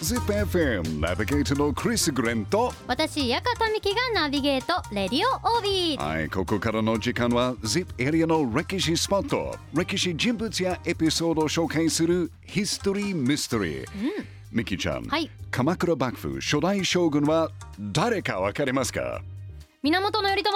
ZIPFM ナビゲートのクリス・グレンと私館美希がナビゲートレディオオービー。はいここからの時間は ZIP エリアの歴史スポット。歴史人物やエピソードを紹介するヒストリー・ミステリー、ミキちゃん、はい。鎌倉幕府初代将軍は誰かわかりますか？源頼朝。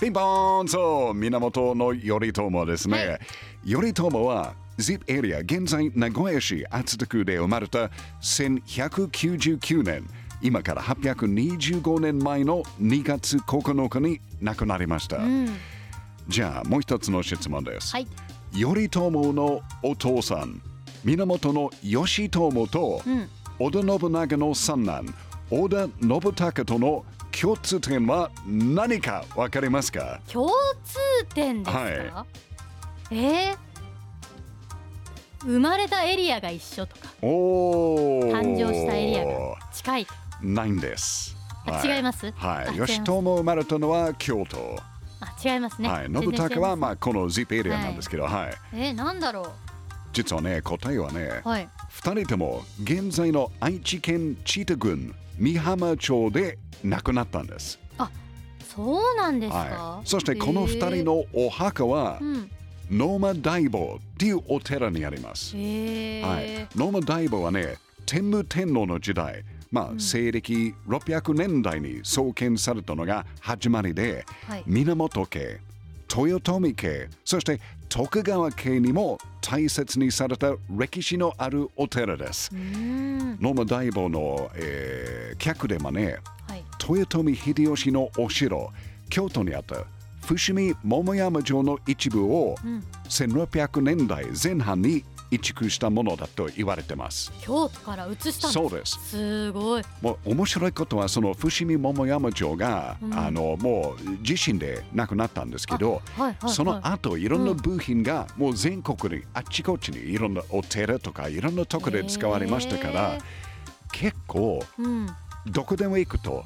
ピンポーン。そう源頼朝ですね、頼朝は ZIP エリア現在名古屋市厚田区で生まれた1199年。今から825年前の2月9日に亡くなりました、じゃあもう一つの質問です、はい。頼朝のお父さん源義朝とん。織田信長の三男織田信孝との共通点は何かわかりますか？共通点ですか、はえー生まれたエリアが一緒とかおー。誕生したエリアが近いないんです。あ違います？はい。あ違います。義朝生まれたのは京都。あ違いますね、はい。信孝はまあこの ZIP エリアなんですけど、はい。えー、なんだろ実はね、答えはねう、はい。二人とも現在の愛知県知多郡美浜町で亡くなったんです。そうなんですか、はい。そしてこの二人のお墓はえー、うん。野間大坊っていうお寺にあります。へえはい、ノーマ大坊はね天武天皇の時代、まあ西暦600年代に創建されたのが始まりで、はい。源家豊臣家そして徳川家にも大切にされた歴史のあるお寺です。うーん。野間大坊の、えー客でもねはい。豊臣秀吉のお城京都にあった伏見桃山城の一部をうん。1600年代前半に移築したものだと言われてます。京都から移したんそうです。すごい。もう面白いことはその伏見桃山城が、うん。あのもう地震でなくなったんですけど、はいはいはい。その後いろんな部品がもう全国にあっちこっちにいろんなお寺とかいろんなとこで使われましたから、結構うん。どこでも行くと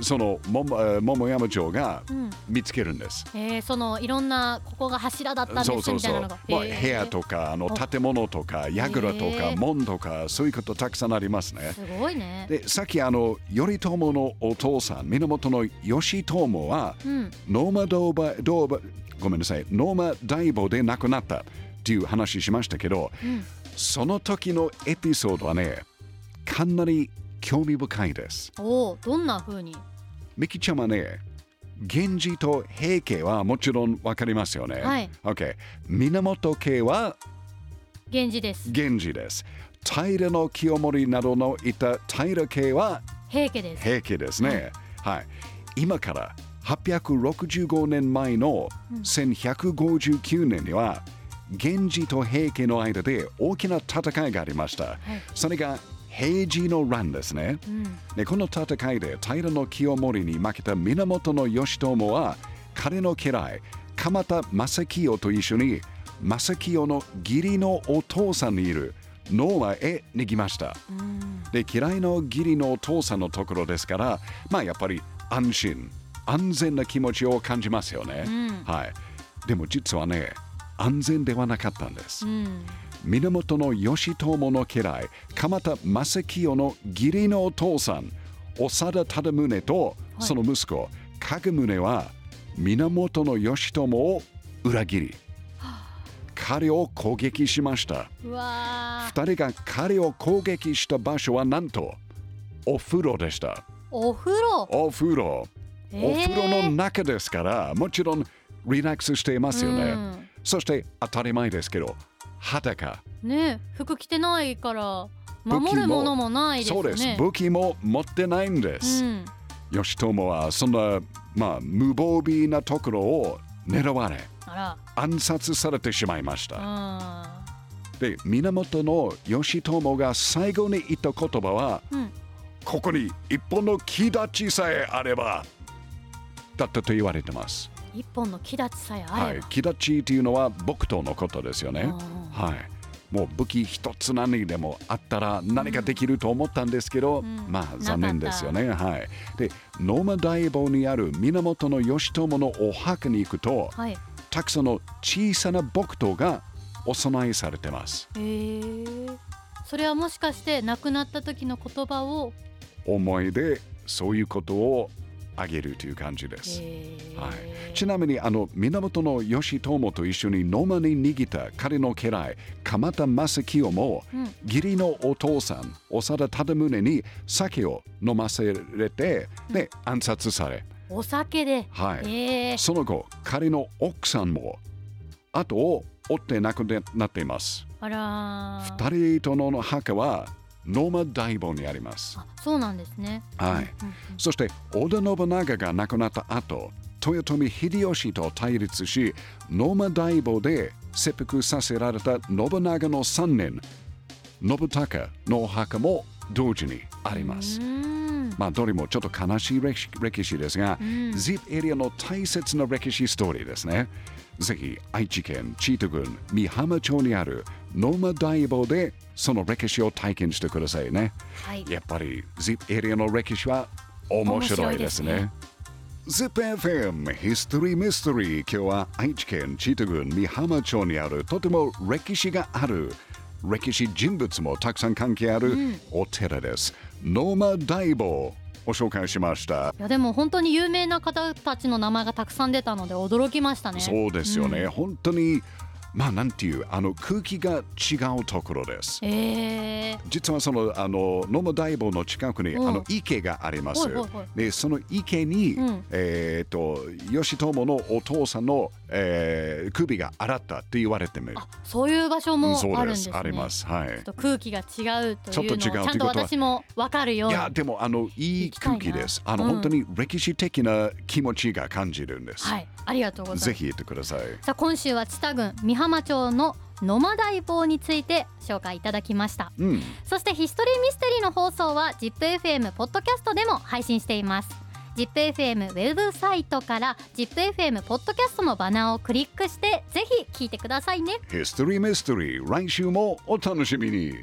その桃山城がうん。見つけるんです。えー、そのいろんなここが柱だったんですそうそうそう。みたいなのが。もうへー。部屋とかあの建物とか櫓とか門とかそういうことたくさんありますね。すごいね。でさっきあの頼朝のお父さん源義朝はうん。ノーマドーバドーバごめんなさいノーマ大墓で亡くなったっていう話しましたけど、うん。その時のエピソードはねかなり興味深いです。おおどんな風に？ミキちゃんはね源氏と平家はもちろんわかりますよね。はい OK 源家は源氏です源氏です。平清盛などのいた平家は平家です平家ですね。はい。今から865年前の1159年には、源氏と平家の間で大きな戦いがありました。それが平治の乱ですね。うん。でこの戦いで平清盛に負けた源義朝は彼の家来鎌田正清と一緒に正清の義理のお父さんにいるノーマへ逃げました。うん。で嫌いの義理のお父さんのところですからまあやっぱり安心安全な気持ちを感じますよね、うん。はい。でも実はね安全ではなかったんです、うん。源義朝の家来鎌田正清の義理のお父さん長田忠宗とい。その息子影宗は源義朝を裏切り彼を攻撃しました。うわー。二人が彼を攻撃した場所はなんとお風呂でした。お風呂？お風呂、えー。お風呂の中ですからもちろんリラックスしていますよね、うんそして当たり前ですけど裸。ね服着てないから守るものもないですね。そうです。武器も持ってないんです、うん。義朝はそんな、まあ、無防備なところを狙われあ暗殺されてしまいました、らで源義朝が最後に言った言葉はうんうん。ここに一本の木立ちさえあればだったと言われてます。一本の木立ちさえあれば、、はい木立ちというのは木刀のことですよね。うんはい。もう武器一つ何でもあったら何かできると思ったんですけど、んまあ残念ですよね。はい。で、ノーマ大坊にある源義朝のお墓に行くと、はいたくさんの小さな木刀がお供えされてます。へえそれはもしかして亡くなった時の言葉を？思い出そういうことをあげるという感じです。はい、ちなみにあの源義朝と一緒に野間に逃げた彼の家来鎌田正清も、うん。義理のお父さん長田忠宗に酒を飲ませれて、で暗殺され、お酒で、はい。えー。その後彼の奥さんも後を追って亡くなっています。あらー。二人のお墓は野間大坊にあります。あそうなんですねはい。うんうんそして織田信長が亡くなった後、豊臣秀吉と対立し、野間大坊で切腹させられた信長の三男、信孝のお墓も同時にあります。まあ、どれもちょっと悲しい歴史歴史ですが、うん ZIP エリアの大切な歴史ストーリーですね。ぜひ愛知県チート郡美浜町にあるノーマ大墓でその歴史を体験してくださいね。はいやっぱり ZIP エリアの歴史は面白いですね。ZIPFM History Mystery 今日は愛知県チート郡美浜町にあるとても歴史がある歴史人物もたくさん関係あるお寺です。ノーマ大墓を紹介しました。いやでも本当に有名な方たちの名前がたくさん出たので驚きましたねそうですよね、うん本当にまあなんていうあの空気が違うところです。えー、実はそのあの野茂大墓の近くに、うんあの池があります。はいはいはいでその池に、うんえっ、と義朝のお父さんの、えー首が洗ったって言われてる。あそういう場所もそうであるんですねすあります。はい空気が違うというのをちゃんと私も分かるよいやでもあのいい空気です。あの、うん本当に歴史的な気持ちが感じるんです。はいありがとうございますぜひ言ってください。さあ今週は知多郡美浜町の野間大坊について紹介いただきましたうん。そしてヒストリーミステリーの放送は ZIPFM ポッドキャストでも配信しています ZIPFM ウェブサイトから ZIPFM ポッドキャストのバナーをクリックしてぜひ聞いてくださいね History Mystery 来週もお楽しみに。